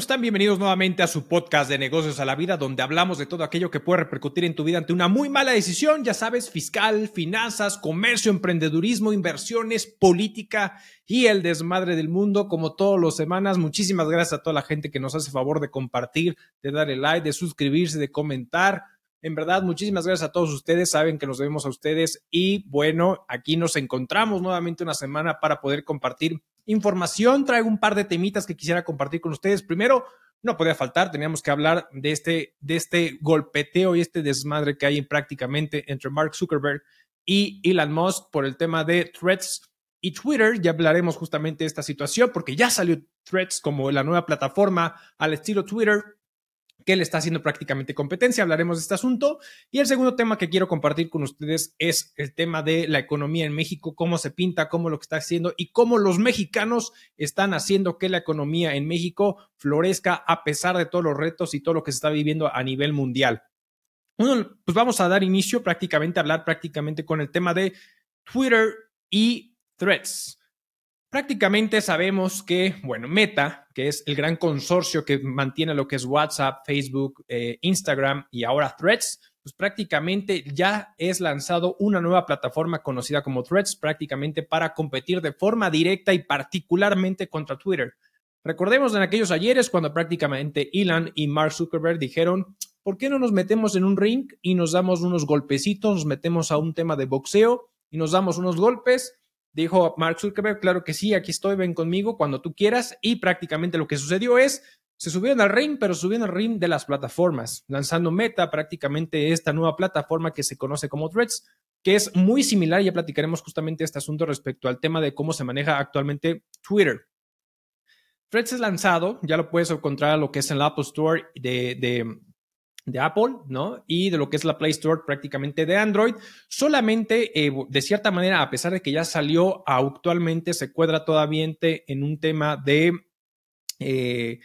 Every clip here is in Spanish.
¿Cómo están? Bienvenidos nuevamente a su podcast de negocios a la vida, donde hablamos de todo aquello que puede repercutir en tu vida ante una muy mala decisión, ya sabes, fiscal, finanzas, comercio, emprendedurismo, inversiones, política y el desmadre del mundo, como todas las semanas. Muchísimas gracias a toda la gente que nos hace favor de compartir, de darle like, de suscribirse, de comentar. En verdad, muchísimas gracias a todos ustedes. Saben que nos debemos a ustedes. Y bueno, aquí nos encontramos nuevamente una semana para poder compartir información. Traigo un par de temitas que quisiera compartir con ustedes. Primero, no podía faltar, teníamos que hablar de este, de este golpeteo y este desmadre que hay prácticamente entre Mark Zuckerberg y Elon Musk por el tema de threads y Twitter. Ya hablaremos justamente de esta situación porque ya salió threads como la nueva plataforma al estilo Twitter que le está haciendo prácticamente competencia. Hablaremos de este asunto. Y el segundo tema que quiero compartir con ustedes es el tema de la economía en México, cómo se pinta, cómo lo que está haciendo y cómo los mexicanos están haciendo que la economía en México florezca a pesar de todos los retos y todo lo que se está viviendo a nivel mundial. Uno, pues vamos a dar inicio prácticamente a hablar prácticamente con el tema de Twitter y threads. Prácticamente sabemos que, bueno, Meta, que es el gran consorcio que mantiene lo que es WhatsApp, Facebook, eh, Instagram y ahora Threads, pues prácticamente ya es lanzado una nueva plataforma conocida como Threads, prácticamente para competir de forma directa y particularmente contra Twitter. Recordemos en aquellos ayeres cuando prácticamente Elon y Mark Zuckerberg dijeron, ¿por qué no nos metemos en un ring y nos damos unos golpecitos, nos metemos a un tema de boxeo y nos damos unos golpes? Dijo Mark Zuckerberg, claro que sí, aquí estoy, ven conmigo cuando tú quieras. Y prácticamente lo que sucedió es, se subieron al ring, pero subieron al ring de las plataformas, lanzando Meta, prácticamente esta nueva plataforma que se conoce como Threads, que es muy similar, ya platicaremos justamente este asunto respecto al tema de cómo se maneja actualmente Twitter. Threads es lanzado, ya lo puedes encontrar lo que es en el Apple Store de, de Apple, ¿no? Y de lo que es la Play Store prácticamente de Android. Solamente, eh, de cierta manera, a pesar de que ya salió actualmente, se cuadra todavía en un tema de, eh,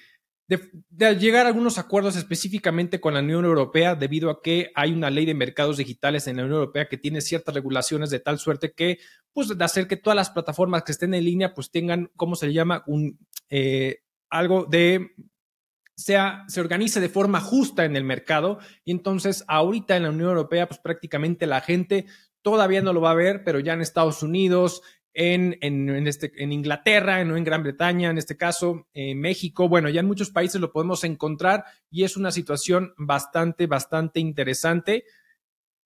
de, llegar a algunos acuerdos específicamente con la Unión Europea, debido a que hay una ley de mercados digitales en la Unión Europea que tiene ciertas regulaciones de tal suerte que, pues, de hacer que todas las plataformas que estén en línea, pues tengan, ¿cómo se llama? Un, eh, algo de sea, se organice de forma justa en el mercado. Y entonces, ahorita en la Unión Europea, pues prácticamente la gente todavía no lo va a ver, pero ya en Estados Unidos, en, en, este, en Inglaterra, no en Gran Bretaña, en este caso, en México, bueno, ya en muchos países lo podemos encontrar y es una situación bastante, bastante interesante.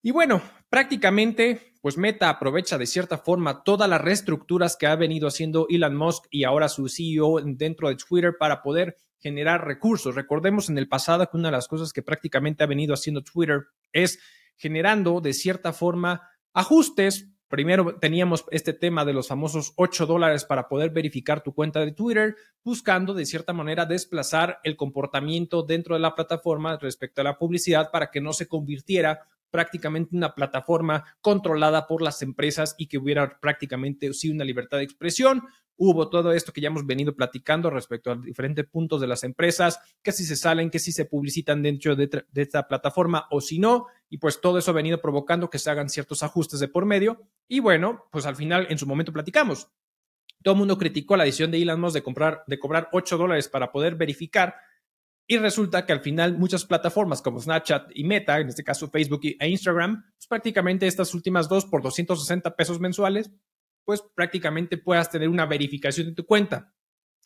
Y bueno, prácticamente, pues Meta aprovecha de cierta forma todas las reestructuras que ha venido haciendo Elon Musk y ahora su CEO dentro de Twitter para poder generar recursos. Recordemos en el pasado que una de las cosas que prácticamente ha venido haciendo Twitter es generando de cierta forma ajustes. Primero teníamos este tema de los famosos 8 dólares para poder verificar tu cuenta de Twitter, buscando de cierta manera desplazar el comportamiento dentro de la plataforma respecto a la publicidad para que no se convirtiera prácticamente una plataforma controlada por las empresas y que hubiera prácticamente sí una libertad de expresión, hubo todo esto que ya hemos venido platicando respecto a diferentes puntos de las empresas, que si se salen, que si se publicitan dentro de, esta plataforma o si no, y pues todo eso ha venido provocando que se hagan ciertos ajustes de por medio. Y bueno, pues al final en su momento platicamos. Todo el mundo criticó la decisión de Elon Musk de, comprar, de cobrar 8 dólares para poder verificar y resulta que al final muchas plataformas como Snapchat y Meta, en este caso Facebook e Instagram, pues prácticamente estas últimas dos por 260 pesos mensuales, pues prácticamente puedas tener una verificación de tu cuenta.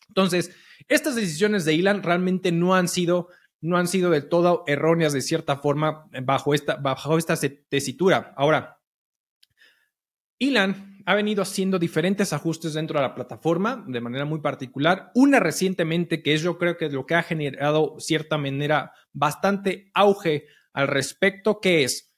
Entonces, estas decisiones de Elon realmente no han sido, no han sido del todo erróneas de cierta forma bajo esta, bajo esta tesitura. Ahora, Elon ha venido haciendo diferentes ajustes dentro de la plataforma de manera muy particular. Una recientemente, que es yo creo que es lo que ha generado cierta manera bastante auge al respecto, que es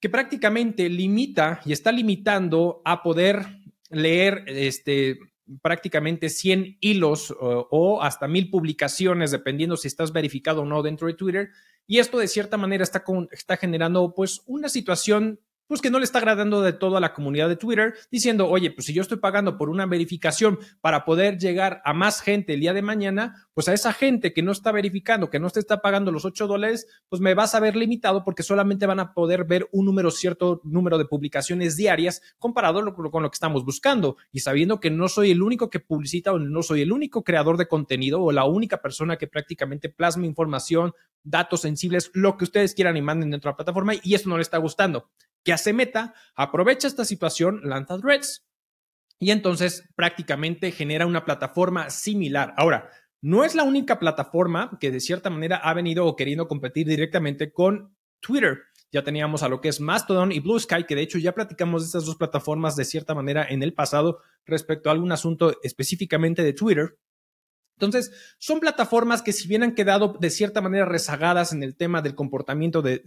que prácticamente limita y está limitando a poder leer este, prácticamente 100 hilos o, hasta mil publicaciones, dependiendo si estás verificado o no dentro de Twitter. Y esto de cierta manera está, está generando pues una situación pues que no le está agradando de todo a la comunidad de Twitter, diciendo, oye, pues si yo estoy pagando por una verificación para poder llegar a más gente el día de mañana, pues a esa gente que no está verificando, que no te está pagando los 8 dólares, pues me vas a ver limitado porque solamente van a poder ver un número, cierto número de publicaciones diarias comparado con lo que estamos buscando. Y sabiendo que no soy el único que publicita o no soy el único creador de contenido o la única persona que prácticamente plasma información, datos sensibles, lo que ustedes quieran y manden dentro de la plataforma y eso no le está gustando que hace Meta, aprovecha esta situación, lanza threads y entonces prácticamente genera una plataforma similar. Ahora, no es la única plataforma que de cierta manera ha venido o queriendo competir directamente con Twitter. Ya teníamos a lo que es Mastodon y Blue Sky, que de hecho ya platicamos de estas dos plataformas de cierta manera en el pasado respecto a algún asunto específicamente de Twitter. Entonces, son plataformas que si bien han quedado de cierta manera rezagadas en el tema del comportamiento de,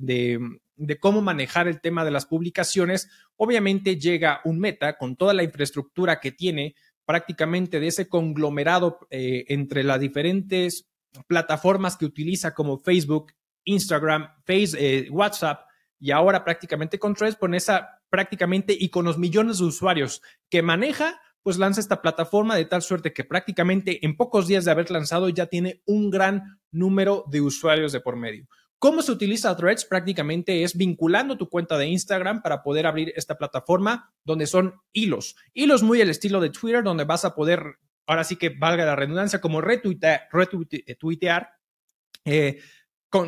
cómo manejar el tema de las publicaciones, obviamente llega un meta con toda la infraestructura que tiene prácticamente de ese conglomerado eh, entre las diferentes plataformas que utiliza como Facebook, Instagram, Face, eh, WhatsApp y ahora prácticamente con Threads, con esa prácticamente y con los millones de usuarios que maneja, pues lanza esta plataforma de tal suerte que prácticamente en pocos días de haber lanzado ya tiene un gran número de usuarios de por medio. ¿Cómo se utiliza Threads? Prácticamente es vinculando tu cuenta de Instagram para poder abrir esta plataforma donde son hilos. Hilos muy al estilo de Twitter, donde vas a poder, ahora sí que valga la redundancia, como retuitear, retuitear eh,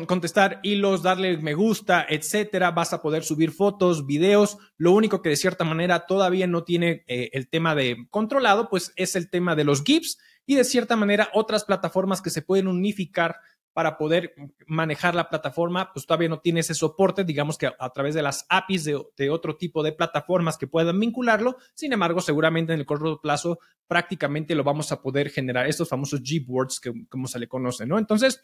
contestar hilos, darle me gusta, etcétera. Vas a poder subir fotos, videos. Lo único que de cierta manera todavía no tiene eh, el tema de controlado, pues es el tema de los GIFs y de cierta manera otras plataformas que se pueden unificar para poder manejar la plataforma, pues todavía no tiene ese soporte, digamos que a, través de las APIs de, otro tipo de plataformas que puedan vincularlo. Sin embargo, seguramente en el corto plazo prácticamente lo vamos a poder generar, estos famosos Gboards que como se le conoce, ¿no? Entonces,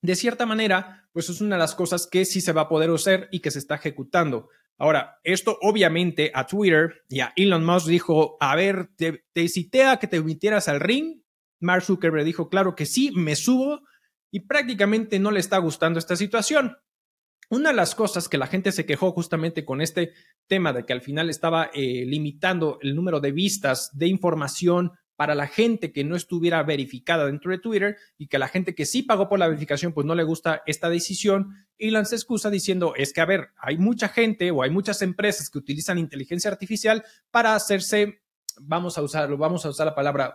de cierta manera, pues es una de las cosas que sí se va a poder hacer y que se está ejecutando. Ahora, esto obviamente a Twitter y a Elon Musk dijo, a ver, te, te cité a que te metieras al ring. Mark Zuckerberg dijo, claro que sí, me subo y prácticamente no le está gustando esta situación. Una de las cosas que la gente se quejó justamente con este tema de que al final estaba eh, limitando el número de vistas de información para la gente que no estuviera verificada dentro de Twitter y que la gente que sí pagó por la verificación pues no le gusta esta decisión y lanza excusa diciendo es que a ver, hay mucha gente o hay muchas empresas que utilizan inteligencia artificial para hacerse vamos a usarlo, vamos a usar la palabra,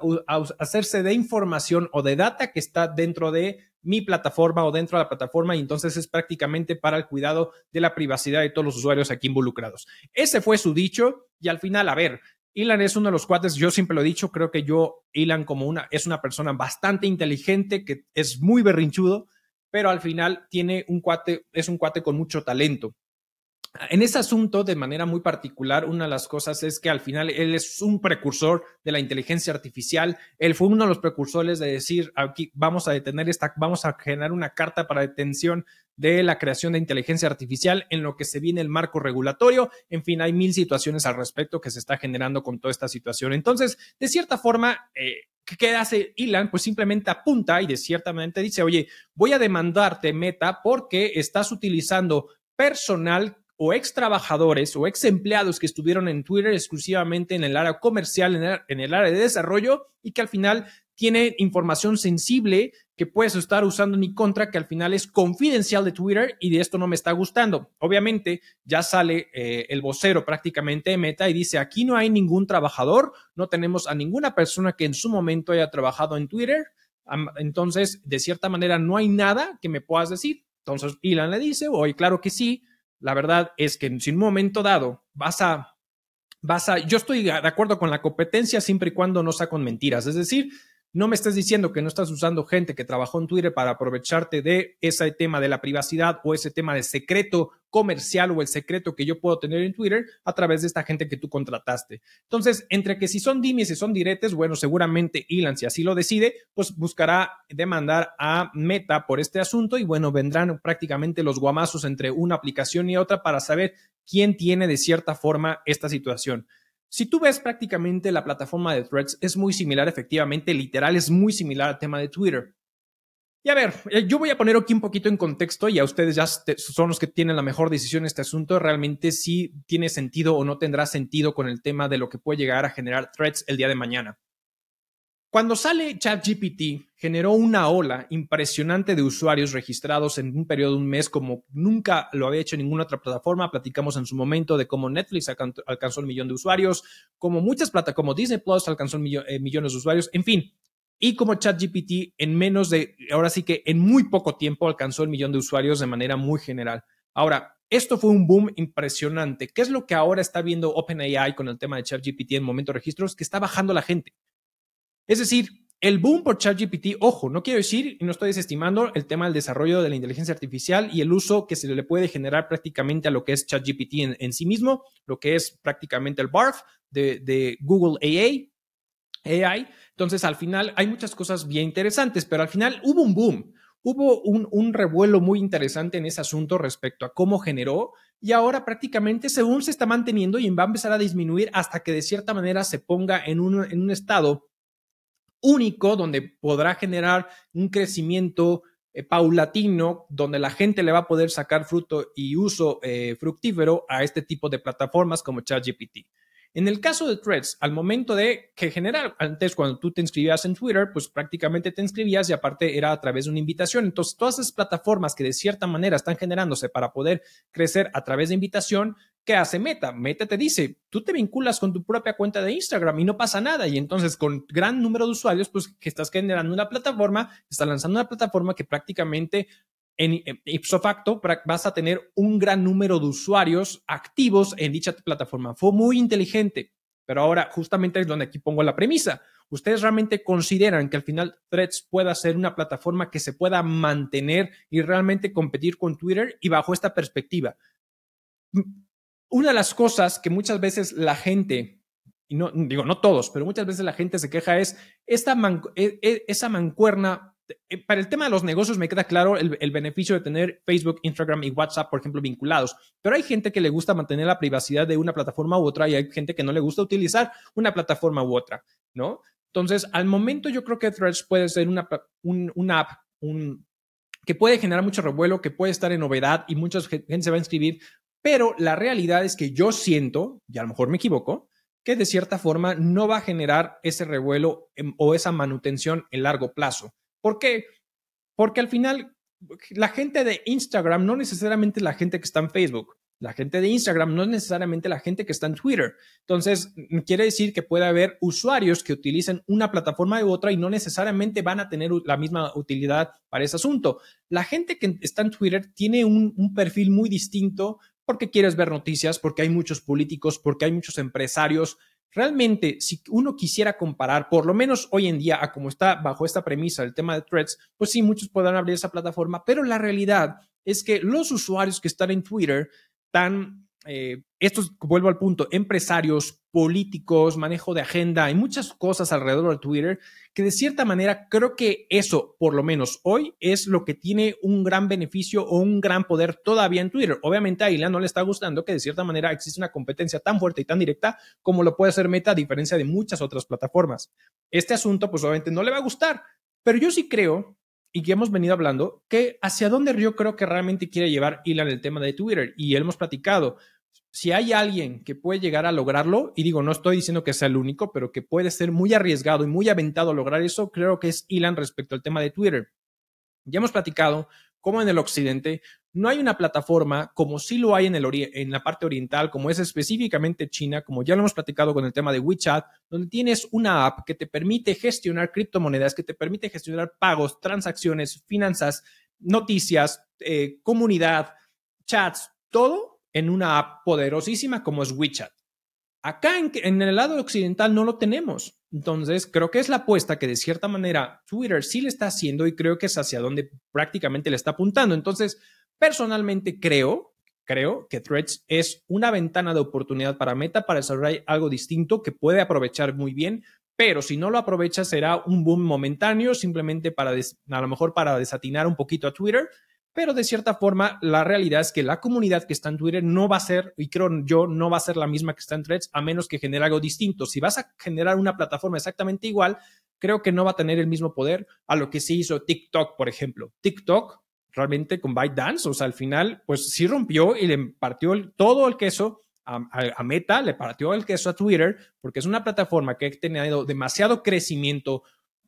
hacerse de información o de data que está dentro de mi plataforma o dentro de la plataforma y entonces es prácticamente para el cuidado de la privacidad de todos los usuarios aquí involucrados. Ese fue su dicho y al final, a ver, Ilan es uno de los cuates, yo siempre lo he dicho, creo que yo, Ilan como una, es una persona bastante inteligente, que es muy berrinchudo, pero al final tiene un cuate, es un cuate con mucho talento. En ese asunto, de manera muy particular, una de las cosas es que al final él es un precursor de la inteligencia artificial. Él fue uno de los precursores de decir, aquí vamos a detener esta, vamos a generar una carta para detención de la creación de inteligencia artificial en lo que se viene el marco regulatorio. En fin, hay mil situaciones al respecto que se está generando con toda esta situación. Entonces, de cierta forma, eh, ¿Qué hace Elon? Pues simplemente apunta y de cierta manera dice, oye, voy a demandarte Meta porque estás utilizando personal o ex trabajadores o ex empleados que estuvieron en Twitter exclusivamente en el área comercial, en el, área de desarrollo y que al final tiene información sensible que puedes estar usando en mi contra, que al final es confidencial de Twitter y de esto no me está gustando. Obviamente ya sale eh, el vocero prácticamente de Meta y dice, aquí no hay ningún trabajador, no tenemos a ninguna persona que en su momento haya trabajado en Twitter, entonces de cierta manera no hay nada que me puedas decir. Entonces Elon le dice, oye, claro que sí, la verdad es que en un momento dado vas a, vas a, yo estoy de acuerdo con la competencia siempre y cuando no sea con mentiras, es decir, no me estés diciendo que no estás usando gente que trabajó en Twitter para aprovecharte de ese tema de la privacidad o ese tema de secreto comercial o el secreto que yo puedo tener en Twitter a través de esta gente que tú contrataste. Entonces, entre que si son dimes y son diretes, bueno, seguramente Elon, si así lo decide, pues buscará demandar a Meta por este asunto y bueno, vendrán prácticamente los guamazos entre una aplicación y otra para saber quién tiene de cierta forma esta situación. Si tú ves prácticamente la plataforma de Threads, es muy similar, efectivamente, literal, es muy similar al tema de Twitter. Y a ver, eh, yo voy a poner aquí un poquito en contexto y a ustedes ya son los que tienen la mejor decisión en este asunto, realmente si tiene sentido o no tendrá sentido con el tema de lo que puede llegar a generar threats el día de mañana. Cuando sale ChatGPT, generó una ola impresionante de usuarios registrados en un periodo de un mes como nunca lo había hecho ninguna otra plataforma. Platicamos en su momento de cómo Netflix alcanzó el millón de usuarios, como muchas plataformas, como Disney Plus alcanzó eh, millones de usuarios, en fin. Y como ChatGPT en menos de, ahora sí que en muy poco tiempo alcanzó el millón de usuarios de manera muy general. Ahora, esto fue un boom impresionante. ¿Qué es lo que ahora está viendo OpenAI con el tema de ChatGPT en momento de registros? Que está bajando la gente. Es decir, el boom por ChatGPT, ojo, no quiero decir y no estoy desestimando el tema del desarrollo de la inteligencia artificial y el uso que se le puede generar prácticamente a lo que es ChatGPT en, sí mismo, lo que es prácticamente el BARF de, Google AI. Entonces, al final hay muchas cosas bien interesantes, pero al final hubo un boom. Hubo un, revuelo muy interesante en ese asunto respecto a cómo generó y ahora prácticamente según se está manteniendo y va a empezar a disminuir hasta que de cierta manera se ponga en en un estado único donde podrá generar un crecimiento eh, paulatino, donde la gente le va a poder sacar fruto y uso eh, fructífero a este tipo de plataformas como ChatGPT. En el caso de Threads, al momento de que general, antes cuando tú te inscribías en Twitter, pues prácticamente te inscribías y aparte era a través de una invitación. Entonces, todas esas plataformas que de cierta manera están generándose para poder crecer a través de invitación, ¿qué hace Meta? Meta te dice, tú te vinculas con tu propia cuenta de Instagram y no pasa nada. Y entonces, con gran número de usuarios, pues que estás generando una plataforma, estás lanzando una plataforma que prácticamente en ipso facto vas a tener un gran número de usuarios activos en dicha plataforma. Fue muy inteligente, pero ahora justamente es donde aquí pongo la premisa. ¿Ustedes realmente consideran que al final Threads pueda ser una plataforma que se pueda mantener y realmente competir con Twitter? Y bajo esta perspectiva, una de las cosas que muchas veces la gente, y no digo no todos, pero muchas veces la gente se queja es esta e, e, esa mancuerna eh, para el tema de los negocios me queda claro el, beneficio de tener Facebook, Instagram y WhatsApp, por ejemplo, vinculados, pero hay gente que le gusta mantener la privacidad de una plataforma u otra y hay gente que no le gusta utilizar una plataforma u otra, ¿no? Entonces, al momento yo creo que Threads puede ser una, app que puede generar mucho revuelo, que puede estar en novedad y mucha gente se va a inscribir, pero la realidad es que yo siento, y a lo mejor me equivoco, que de cierta forma no va a generar ese revuelo o esa manutención en largo plazo. ¿Por qué? Porque al final la gente de Instagram no necesariamente la gente que está en Facebook. La gente de Instagram no es necesariamente la gente que está en Twitter. Entonces, quiere decir que puede haber usuarios que utilicen una plataforma u otra y no necesariamente van a tener la misma utilidad para ese asunto. La gente que está en Twitter tiene un perfil muy distinto porque quieres ver noticias, porque hay muchos políticos, porque hay muchos empresarios. Realmente, si uno quisiera comparar, por lo menos hoy en día, a como está bajo esta premisa el tema de threads, pues sí, muchos podrán abrir esa plataforma, pero la realidad es que los usuarios que están en Twitter están eh, estos, vuelvo al punto, empresarios, políticos, manejo de agenda, hay muchas cosas alrededor de Twitter que de cierta manera creo que eso, por lo menos hoy, es lo que tiene un gran beneficio o un gran poder todavía en Twitter. Obviamente a Ilan no le está gustando que de cierta manera existe una competencia tan fuerte y tan directa como lo puede hacer Meta a diferencia de muchas otras plataformas. Este asunto pues obviamente no le va a gustar, pero yo sí creo y que hemos venido hablando, que hacia dónde yo creo que realmente quiere llevar Ilan el tema de Twitter. Y hemos platicado, si hay alguien que puede llegar a lograrlo, y digo, no estoy diciendo que sea el único, pero que puede ser muy arriesgado y muy aventado a lograr eso, creo que es Elon respecto al tema de Twitter. Ya hemos platicado cómo en el occidente no hay una plataforma como sí lo hay en, el en la parte oriental, como es específicamente China, como ya lo hemos platicado con el tema de WeChat, donde tienes una app que te permite gestionar criptomonedas, que te permite gestionar pagos, transacciones, finanzas, noticias, eh, comunidad, chats, todo en una app poderosísima como es WeChat. Acá en, el lado occidental no lo tenemos. Entonces, creo que es la apuesta que de cierta manera Twitter sí le está haciendo y creo que es hacia donde prácticamente le está apuntando. Entonces, personalmente creo, creo que Threads es una ventana de oportunidad para Meta para desarrollar algo distinto que puede aprovechar muy bien, pero si no lo aprovecha será un boom momentáneo, simplemente para, a lo mejor para desatinar un poquito a Twitter pero de cierta forma la realidad es que la comunidad que está en Twitter no va a ser, y creo yo, no va a ser la misma que está en Threads, a menos que genere algo distinto. Si vas a generar una plataforma exactamente igual, creo que no va a tener el mismo poder a lo que se hizo TikTok, por ejemplo. TikTok realmente con ByteDance, o sea, al final, pues sí rompió y le partió todo el queso a, Meta, le partió el queso a Twitter, porque es una plataforma que ha tenido demasiado crecimiento,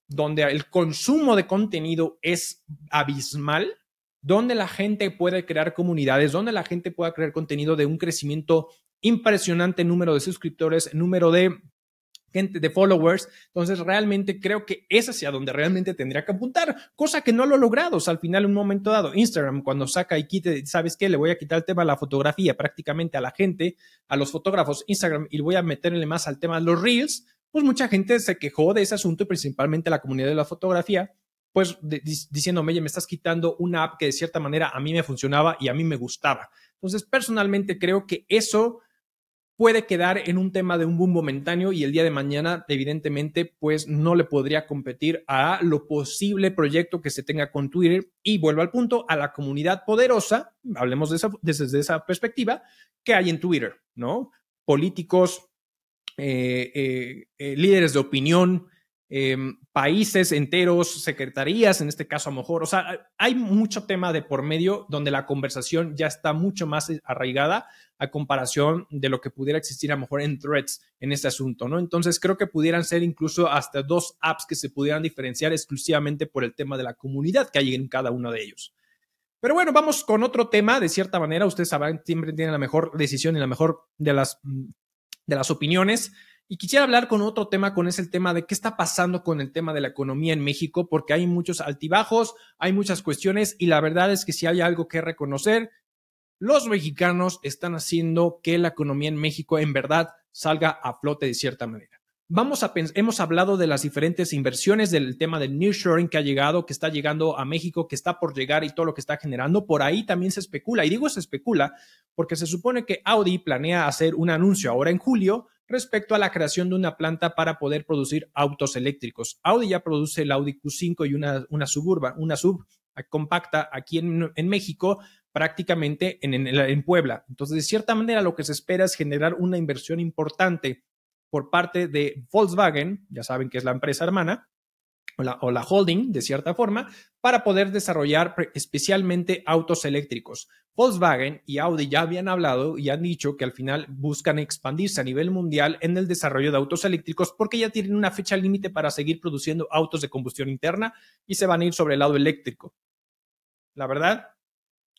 donde el consumo de contenido es abismal, donde la gente puede crear comunidades, donde la gente pueda crear contenido de un crecimiento impresionante, número de suscriptores, número de gente, de followers. Entonces, realmente creo que es hacia donde realmente tendría que apuntar, cosa que no lo he logrado. O sea, al final, en un momento dado, Instagram, cuando saca y quite, ¿sabes qué? Le voy a quitar el tema de la fotografía prácticamente a la gente, a los fotógrafos Instagram, y voy a meterle más al tema de los reels, pues mucha gente se quejó de ese asunto y principalmente la comunidad de la fotografía, pues diciéndome, oye, me estás quitando una app que de cierta manera a mí me funcionaba y a mí me gustaba. Entonces, personalmente creo que eso puede quedar en un tema de un boom momentáneo y el día de mañana, evidentemente, pues no le podría competir a lo posible proyecto que se tenga con Twitter. Y vuelvo al punto, a la comunidad poderosa, hablemos de esa, desde esa perspectiva, que hay en Twitter, ¿no? Políticos, eh, eh, eh, líderes de opinión, Em, países enteros, secretarías, en este caso a lo mejor. O sea, hay mucho tema de por medio donde la conversación ya está mucho más arraigada a comparación de lo que pudiera existir a lo mejor en threads en este asunto, ¿no? Entonces creo que pudieran ser incluso hasta dos apps que se pudieran diferenciar exclusivamente por el tema de la comunidad que hay en cada uno de ellos. Pero bueno, vamos con otro tema, de cierta manera, ustedes sabrán, siempre tienen la mejor decisión y la mejor de las, de las opiniones. Y quisiera hablar con otro tema, con ese tema de qué está pasando con el tema de la economía en México, porque hay muchos altibajos, hay muchas cuestiones y la verdad es que si hay algo que reconocer, los mexicanos están haciendo que la economía en México en verdad salga a flote de cierta manera. Vamos a hemos hablado de las diferentes inversiones del tema del nearshoring que ha llegado, que está llegando a México, que está por llegar y todo lo que está generando. Por ahí también se especula, y digo se especula porque se supone que Audi planea hacer un anuncio ahora en julio respecto a la creación de una planta para poder producir autos eléctricos. Audi ya produce el Audi Q5 y una, una suburba, una sub compacta aquí en, México, prácticamente en, en, Puebla. Entonces, de cierta manera, lo que se espera es generar una inversión importante por parte de Volkswagen, ya saben que es la empresa hermana, o la, holding, de cierta forma, para poder desarrollar especialmente autos eléctricos. Volkswagen y Audi ya habían hablado y han dicho que al final buscan expandirse a nivel mundial en el desarrollo de autos eléctricos porque ya tienen una fecha límite para seguir produciendo autos de combustión interna y se van a ir sobre el lado eléctrico. La verdad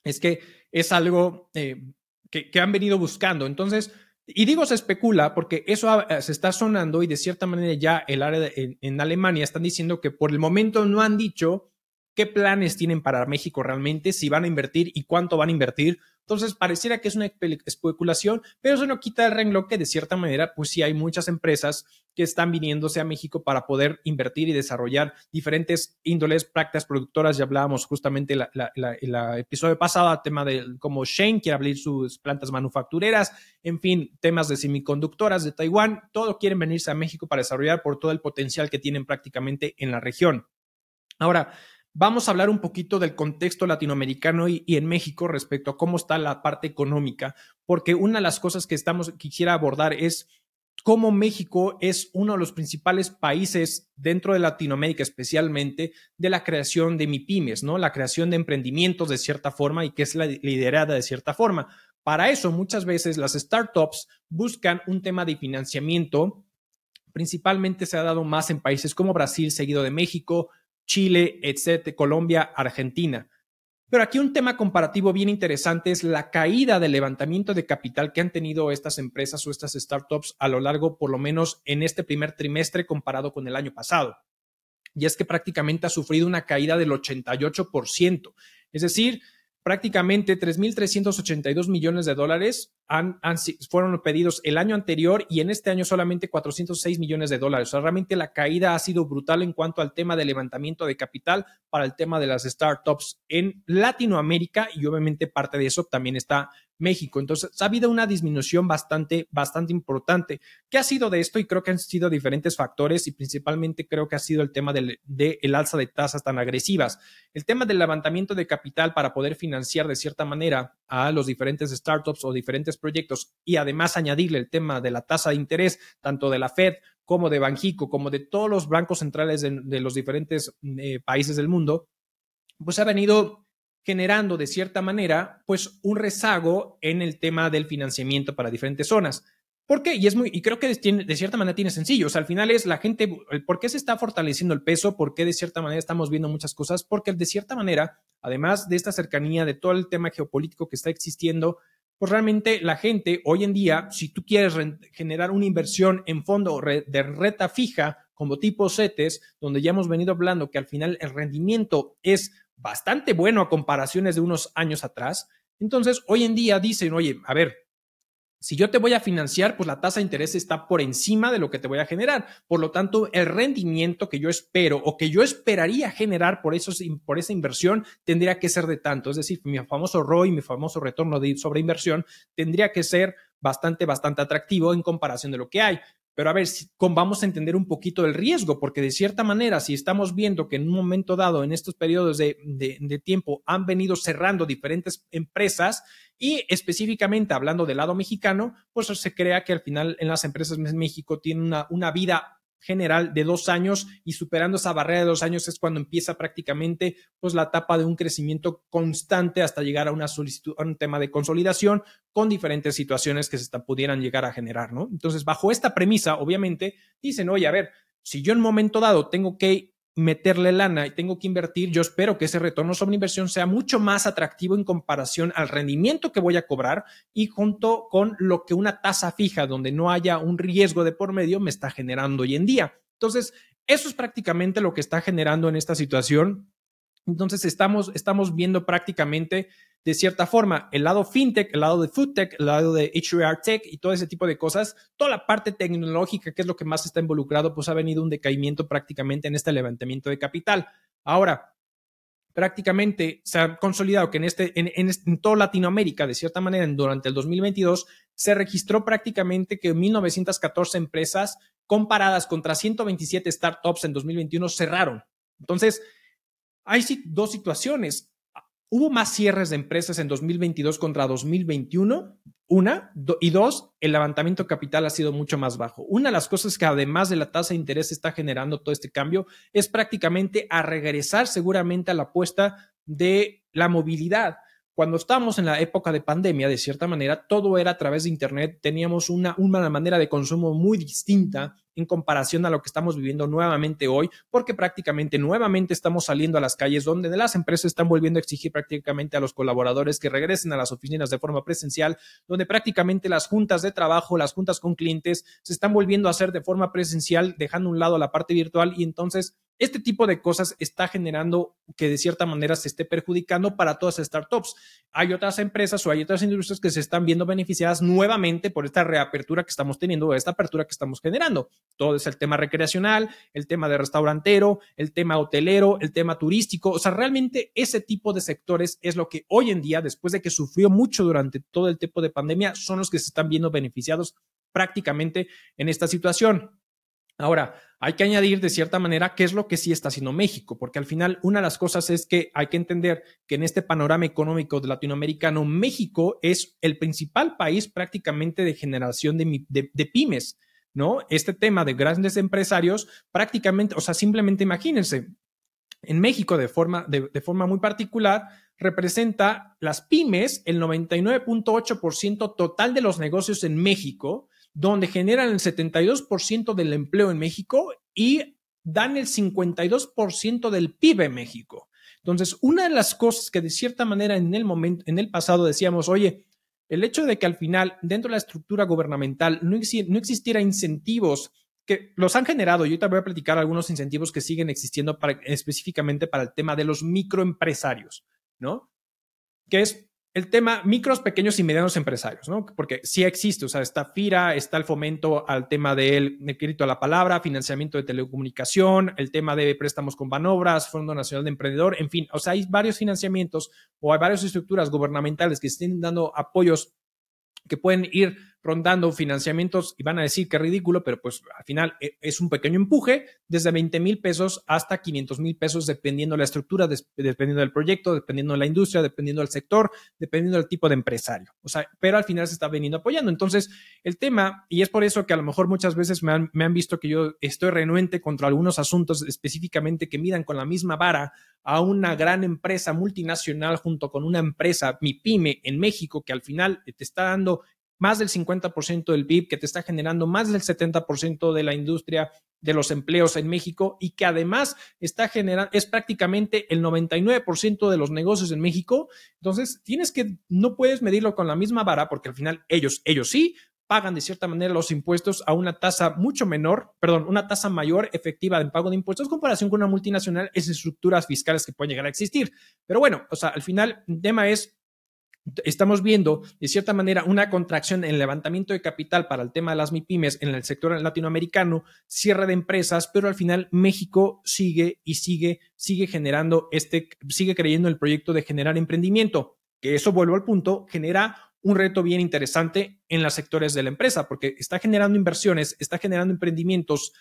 es que es algo eh, que, que han venido buscando. Entonces, y digo se especula porque eso eh, se está sonando y de cierta manera ya el área en, Alemania están diciendo que por el momento no han dicho qué planes tienen para México realmente, si van a invertir y cuánto van a invertir. Entonces, pareciera que es una especulación, pero eso no quita el renglón que de cierta manera, pues sí hay muchas empresas que están viniéndose a México para poder invertir y desarrollar diferentes índoles, prácticas productoras. Ya hablábamos justamente en el episodio pasado, tema de cómo Shane quiere abrir sus plantas manufactureras, en fin, temas de semiconductoras de Taiwán, todo quieren venirse a México para desarrollar por todo el potencial que tienen prácticamente en la región. Ahora, Vamos a hablar un poquito del contexto latinoamericano y, en México respecto a cómo está la parte económica, porque una de las cosas que estamos quisiera abordar es cómo México es uno de los principales países dentro de Latinoamérica, especialmente de la creación de MIPIMES, ¿no? La creación de emprendimientos de cierta forma y que es la liderada de cierta forma. Para eso, muchas veces las startups buscan un tema de financiamiento. Principalmente se ha dado más en países como Brasil, seguido de México, Chile, etcétera, Colombia, Argentina. Pero aquí un tema comparativo bien interesante es la caída del levantamiento de capital que han tenido estas empresas o estas startups a lo largo, por lo menos en este primer trimestre comparado con el año pasado. Y es que prácticamente ha sufrido una caída del 88%. Es decir, prácticamente 3.382 millones de dólares han, fueron pedidos el año anterior y en este año solamente 406 millones de dólares. O sea, realmente la caída ha sido brutal en cuanto al tema de levantamiento de capital para el tema de las startups en Latinoamérica y obviamente parte de eso también está México. Entonces, ha habido una disminución bastante, bastante importante. ¿Qué ha sido de esto? Y creo que han sido diferentes factores y principalmente creo que ha sido el tema del de alza de tasas tan agresivas. El tema del levantamiento de capital para poder financiar de cierta manera a los diferentes startups o diferentes proyectos y además añadirle el tema de la tasa de interés, tanto de la Fed como de Banjico, como de todos los bancos centrales de, los diferentes eh, países del mundo, pues ha venido generando de cierta manera, pues un rezago en el tema del financiamiento para diferentes zonas. ¿Por qué? Y es muy, y creo que de cierta manera tiene sencillo. O sea, al final es la gente, ¿por qué se está fortaleciendo el peso? ¿Por qué de cierta manera estamos viendo muchas cosas? Porque de cierta manera, además de esta cercanía, de todo el tema geopolítico que está existiendo, pues realmente la gente hoy en día, si tú quieres generar una inversión en fondo de reta fija, como tipo CETES, donde ya hemos venido hablando que al final el rendimiento es bastante bueno a comparaciones de unos años atrás. Entonces, hoy en día dicen, oye, a ver, si yo te voy a financiar, pues la tasa de interés está por encima de lo que te voy a generar. Por lo tanto, el rendimiento que yo espero o que yo esperaría generar por, por esa inversión tendría que ser de tanto. Es decir, mi famoso ROI, mi famoso retorno de sobre inversión, tendría que ser bastante, bastante atractivo en comparación de lo que hay. Pero a ver, vamos a entender un poquito el riesgo, porque de cierta manera, si estamos viendo que en un momento dado, en estos periodos de, tiempo, han venido cerrando diferentes empresas y específicamente hablando del lado mexicano, pues se crea que al final en las empresas en México tienen una vida general de dos años y superando esa barrera de dos años es cuando empieza prácticamente pues la etapa de un crecimiento constante hasta llegar a una solicitud, a un tema de consolidación con diferentes situaciones que se pudieran llegar a generar, ¿no? Entonces, bajo esta premisa, obviamente, dicen, oye, a ver, si yo en un momento dado tengo que meterle lana y tengo que invertir, yo espero que ese retorno sobre inversión sea mucho más atractivo en comparación al rendimiento que voy a cobrar y junto con lo que una tasa fija donde no haya un riesgo de por medio me está generando hoy en día. Entonces, eso es prácticamente lo que está generando en esta situación. Entonces, estamos, estamos viendo prácticamente de cierta forma, el lado fintech, el lado de foodtech, el lado de HR tech y todo ese tipo de cosas, toda la parte tecnológica, que es lo que más está involucrado, pues ha venido un decaimiento prácticamente en este levantamiento de capital. Ahora, prácticamente se ha consolidado que en, este, en, en, Latinoamérica, de cierta manera, durante el 2022, se registró prácticamente que 1.914 empresas comparadas contra 127 startups en 2021 cerraron. Entonces, hay dos situaciones. Hubo más cierres de empresas en 2022 contra 2021, una, y dos, el levantamiento capital ha sido mucho más bajo. Una de las cosas que además de la tasa de interés está generando todo este cambio es prácticamente a regresar seguramente a la apuesta de la movilidad. Cuando estábamos en la época de pandemia, de cierta manera, todo era a través de Internet, teníamos una, una manera de consumo muy distinta en comparación a lo que estamos viviendo nuevamente hoy, porque prácticamente nuevamente estamos saliendo a las calles donde las empresas están volviendo a exigir prácticamente a los colaboradores que regresen a las oficinas de forma presencial, donde prácticamente las juntas de trabajo, las juntas con clientes se están volviendo a hacer de forma presencial, dejando a un lado la parte virtual y entonces este tipo de cosas está generando que de cierta manera se esté perjudicando para todas las startups. Hay otras empresas o hay otras industrias que se están viendo beneficiadas nuevamente por esta reapertura que estamos teniendo, esta apertura que estamos generando. Todo es el tema recreacional, el tema de restaurantero, el tema hotelero, el tema turístico. O sea, realmente ese tipo de sectores es lo que hoy en día, después de que sufrió mucho durante todo el tiempo de pandemia, son los que se están viendo beneficiados prácticamente en esta situación. Ahora, hay que añadir de cierta manera qué es lo que sí está haciendo México, porque al final una de las cosas es que hay que entender que en este panorama económico de latinoamericano, México es el principal país prácticamente de generación de, pymes, ¿no? Este tema de grandes empresarios prácticamente, o sea, simplemente imagínense, en México de forma, de, de forma muy particular, representa las pymes el 99.8% total de los negocios en México donde generan el 72% del empleo en México y dan el 52% del PIB en México. Entonces, una de las cosas que de cierta manera en el momento, en el pasado decíamos, oye, el hecho de que al final dentro de la estructura gubernamental no, no existiera incentivos que los han generado, yo te voy a platicar algunos incentivos que siguen existiendo específicamente para el tema de los microempresarios, ¿no? Que es el tema micros, pequeños y medianos empresarios, ¿no? Porque sí existe, o sea, está FIRA, está el fomento al tema del crédito a la palabra, financiamiento de telecomunicación, el tema de préstamos con Banobras, Fondo Nacional de Emprendedor, en fin, o sea, hay varios financiamientos o hay varias estructuras gubernamentales que estén dando apoyos que pueden ir rondando financiamientos y van a decir que ridículo, pero pues al final eh, es un pequeño empuje desde 20 mil pesos hasta 500 mil pesos, dependiendo de la estructura, dependiendo del proyecto, dependiendo de la industria, dependiendo del sector, dependiendo del tipo de empresario. O sea, pero al final se está veniendo apoyando. Entonces, el tema, y es por eso que a lo mejor muchas veces me han, me han visto que yo estoy renuente contra algunos asuntos específicamente que midan con la misma vara a una gran empresa multinacional junto con una empresa, mi pyme en México, que al final te está dando más del 50% del PIB, que te está generando más del 70% de la industria de los empleos en México y que además está generando, es prácticamente el 99% de los negocios en México. Entonces, tienes que, no puedes medirlo con la misma vara porque al final ellos, ellos sí pagan de cierta manera los impuestos a una tasa mucho menor, perdón, una tasa mayor efectiva de pago de impuestos en comparación con una multinacional, es estructuras fiscales que pueden llegar a existir. Pero bueno, o sea, al final el tema es estamos viendo, de cierta manera, una contracción en el levantamiento de capital para el tema de las MIPIMES en el sector latinoamericano, cierre de empresas, pero al final México sigue y sigue, sigue generando este, sigue creyendo en el proyecto de generar emprendimiento, que eso vuelvo al punto, genera un reto bien interesante en los sectores de la empresa, porque está generando inversiones, está generando emprendimientos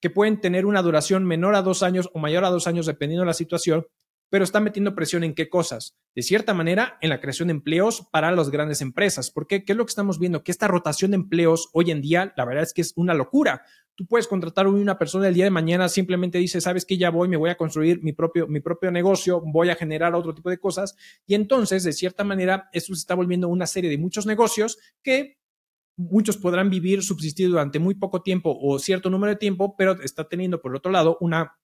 que pueden tener una duración menor a dos años o mayor a dos años, dependiendo de la situación, pero está metiendo presión en qué cosas? De cierta manera, en la creación de empleos para las grandes empresas. ¿Por qué? ¿Qué es lo que estamos viendo? Que esta rotación de empleos hoy en día, la verdad es que es una locura. Tú puedes contratar a una persona el día de mañana, simplemente dice, sabes que ya voy, me voy a construir mi propio, mi propio negocio, voy a generar otro tipo de cosas. Y entonces, de cierta manera, esto se está volviendo una serie de muchos negocios que muchos podrán vivir, subsistir durante muy poco tiempo o cierto número de tiempo, pero está teniendo, por otro lado, una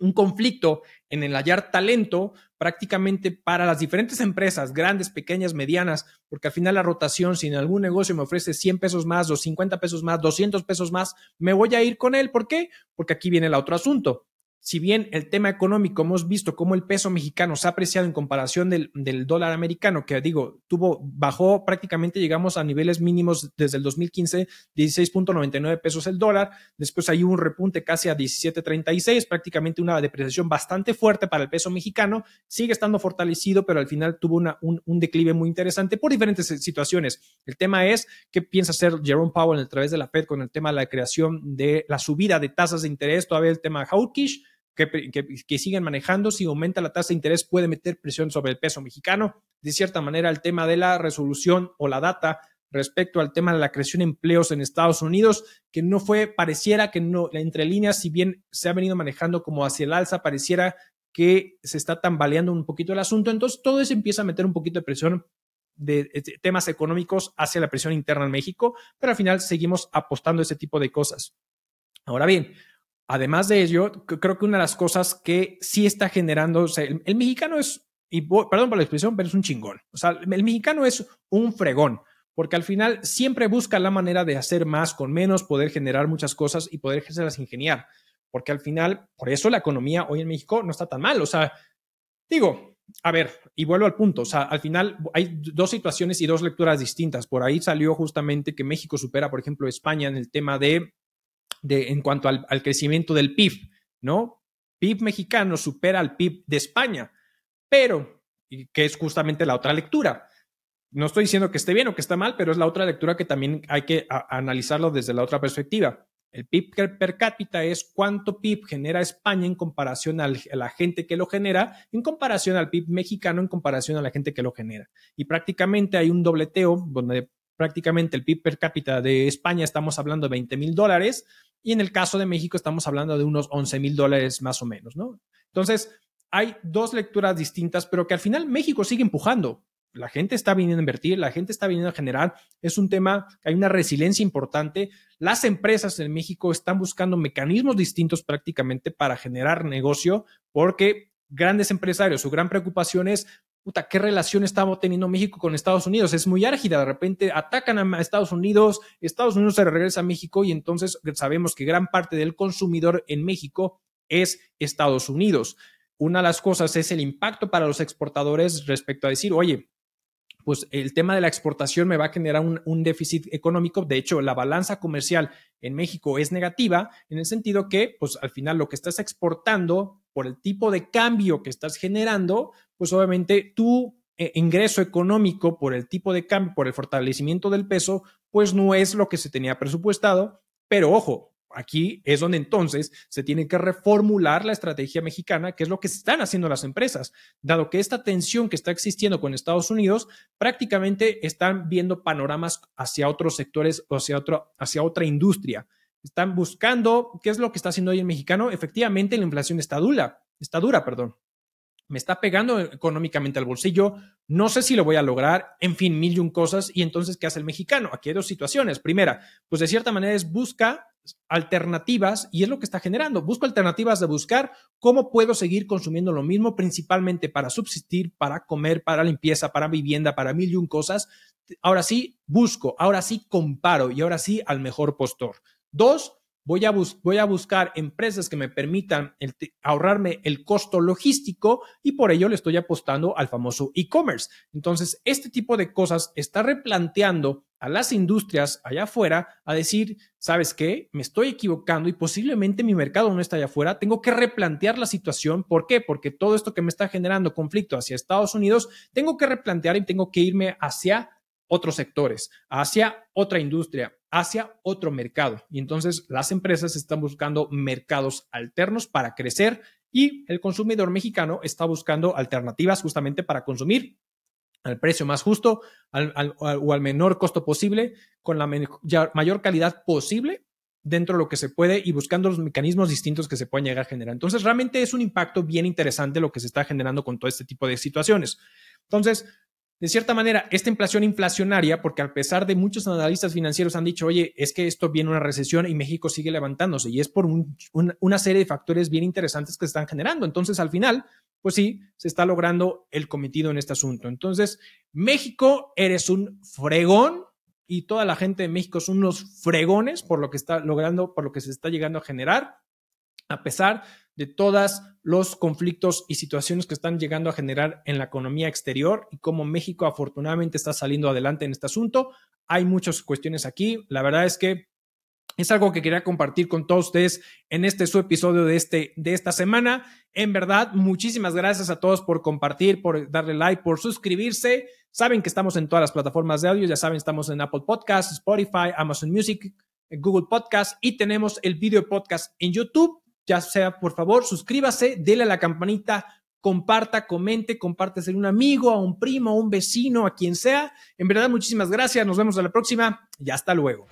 un conflicto en el hallar talento prácticamente para las diferentes empresas, grandes, pequeñas, medianas, porque al final la rotación, si en algún negocio me ofrece 100 pesos más, 250 pesos más, 200 pesos más, me voy a ir con él. ¿Por qué? Porque aquí viene el otro asunto si bien el tema económico hemos visto cómo el peso mexicano se ha apreciado en comparación del, dólar americano, que digo, tuvo, bajó prácticamente, llegamos a niveles mínimos desde el 2015, 16.99 pesos el dólar, después hay un repunte casi a 17.36, prácticamente una depreciación bastante fuerte para el peso mexicano, sigue estando fortalecido, pero al final tuvo un, declive muy interesante por diferentes situaciones. El tema es qué piensa hacer Jerome Powell a través de la Fed con el tema de la creación de la subida de tasas de interés, todavía el tema hawkish, que, siguen manejando. Si aumenta la tasa de interés, puede meter presión sobre el peso mexicano. De cierta manera, el tema de la resolución o la data respecto al tema de la creación de empleos en Estados Unidos, que no fue, pareciera que no, entre líneas, si bien se ha venido manejando como hacia el alza, pareciera que se está tambaleando un poquito el asunto. Entonces, todo eso empieza a meter un poquito de presión de, temas económicos hacia la presión interna en México, pero al final seguimos apostando ese tipo de cosas. Ahora bien, Además de ello, creo que una de las cosas que sí está generando, o sea, el, mexicano es, y perdón por la expresión, pero es un chingón. O sea, el mexicano es un fregón, porque al final siempre busca la manera de hacer más con menos, poder generar muchas cosas y poder las ingeniar. Porque al final, por eso la economía hoy en México no está tan mal. O sea, digo, a ver, y vuelvo al punto, o sea, al final hay dos situaciones y dos lecturas distintas. Por ahí salió justamente que México supera, por ejemplo, España en el tema de de, en cuanto al, crecimiento del PIB, ¿no? PIB mexicano supera al PIB de España, pero, que es justamente la otra lectura. No estoy diciendo que esté bien o que está mal, pero es la otra lectura que también hay que analizarlo desde la otra perspectiva. El PIB per cápita es cuánto PIB genera España en comparación a la gente que lo genera, en comparación al PIB mexicano, en comparación a la gente que lo genera. Y prácticamente hay un dobleteo donde prácticamente el PIB per cápita de España estamos hablando de 20 mil dólares y en el caso de México estamos hablando de unos 11 mil dólares más o menos, ¿no? Entonces, hay dos lecturas distintas, pero que al final México sigue empujando. La gente está viniendo a invertir, la gente está viniendo a generar. Es un tema que hay una resiliencia importante. Las empresas en México están buscando mecanismos distintos prácticamente para generar negocio, porque grandes empresarios, su gran preocupación es puta, ¿qué relación estamos teniendo México con Estados Unidos? Es muy árgida, de repente atacan a Estados Unidos, Estados Unidos se regresa a México y entonces sabemos que gran parte del consumidor en México es Estados Unidos. Una de las cosas es el impacto para los exportadores respecto a decir, oye, pues el tema de la exportación me va a generar un, déficit económico. De hecho, la balanza comercial en México es negativa en el sentido que, pues al final lo que estás exportando por el tipo de cambio que estás generando, pues obviamente tu eh, ingreso económico por el tipo de cambio, por el fortalecimiento del peso, pues no es lo que se tenía presupuestado. Pero ojo, aquí es donde entonces se tiene que reformular la estrategia mexicana, que es lo que están haciendo las empresas, dado que esta tensión que está existiendo con Estados Unidos, prácticamente están viendo panoramas hacia otros sectores o hacia, otro, hacia otra industria. Están buscando, ¿qué es lo que está haciendo hoy el mexicano? Efectivamente, la inflación está dura, está dura, perdón me está pegando económicamente al bolsillo, no sé si lo voy a lograr, en fin, mil y un cosas. Y entonces, ¿qué hace el mexicano? Aquí hay dos situaciones. Primera, pues de cierta manera es busca alternativas y es lo que está generando. Busco alternativas de buscar cómo puedo seguir consumiendo lo mismo, principalmente para subsistir, para comer, para limpieza, para vivienda, para mil y un cosas. Ahora sí, busco, ahora sí comparo y ahora sí al mejor postor. Dos, voy a, voy a buscar empresas que me permitan ahorrarme el costo logístico y por ello le estoy apostando al famoso e-commerce. Entonces, este tipo de cosas está replanteando a las industrias allá afuera a decir, ¿sabes qué? Me estoy equivocando y posiblemente mi mercado no está allá afuera. Tengo que replantear la situación. ¿Por qué? Porque todo esto que me está generando conflicto hacia Estados Unidos, tengo que replantear y tengo que irme hacia otros sectores, hacia otra industria, hacia otro mercado. Y entonces las empresas están buscando mercados alternos para crecer y el consumidor mexicano está buscando alternativas justamente para consumir al precio más justo o al menor costo posible, con la mayor calidad posible dentro de lo que se puede y buscando los mecanismos distintos que se pueden llegar a generar. Entonces, realmente es un impacto bien interesante lo que se está generando con todo este tipo de situaciones. Entonces, de cierta manera, esta inflación inflacionaria, porque a pesar de muchos analistas financieros han dicho, oye, es que esto viene una recesión y México sigue levantándose, y es por una serie de factores bien interesantes que se están generando. Entonces, al final, pues sí, se está logrando el cometido en este asunto. Entonces, México, eres un fregón y toda la gente de México son unos fregones por lo que está logrando, por lo que se está llegando a generar, a pesar de todos los conflictos y situaciones que están llegando a generar en la economía exterior y cómo México afortunadamente está saliendo adelante en este asunto. Hay muchas cuestiones aquí. La verdad es que es algo que quería compartir con todos ustedes en este su episodio de, este, de esta semana. En verdad, muchísimas gracias a todos por compartir, por darle like, por suscribirse. Saben que estamos en todas las plataformas de audio, ya saben, estamos en Apple Podcasts, Spotify, Amazon Music, Google Podcasts y tenemos el video podcast en YouTube ya sea, por favor, suscríbase, dele a la campanita, comparta, comente, compártese a un amigo, a un primo, a un vecino, a quien sea. En verdad, muchísimas gracias. Nos vemos a la próxima y hasta luego.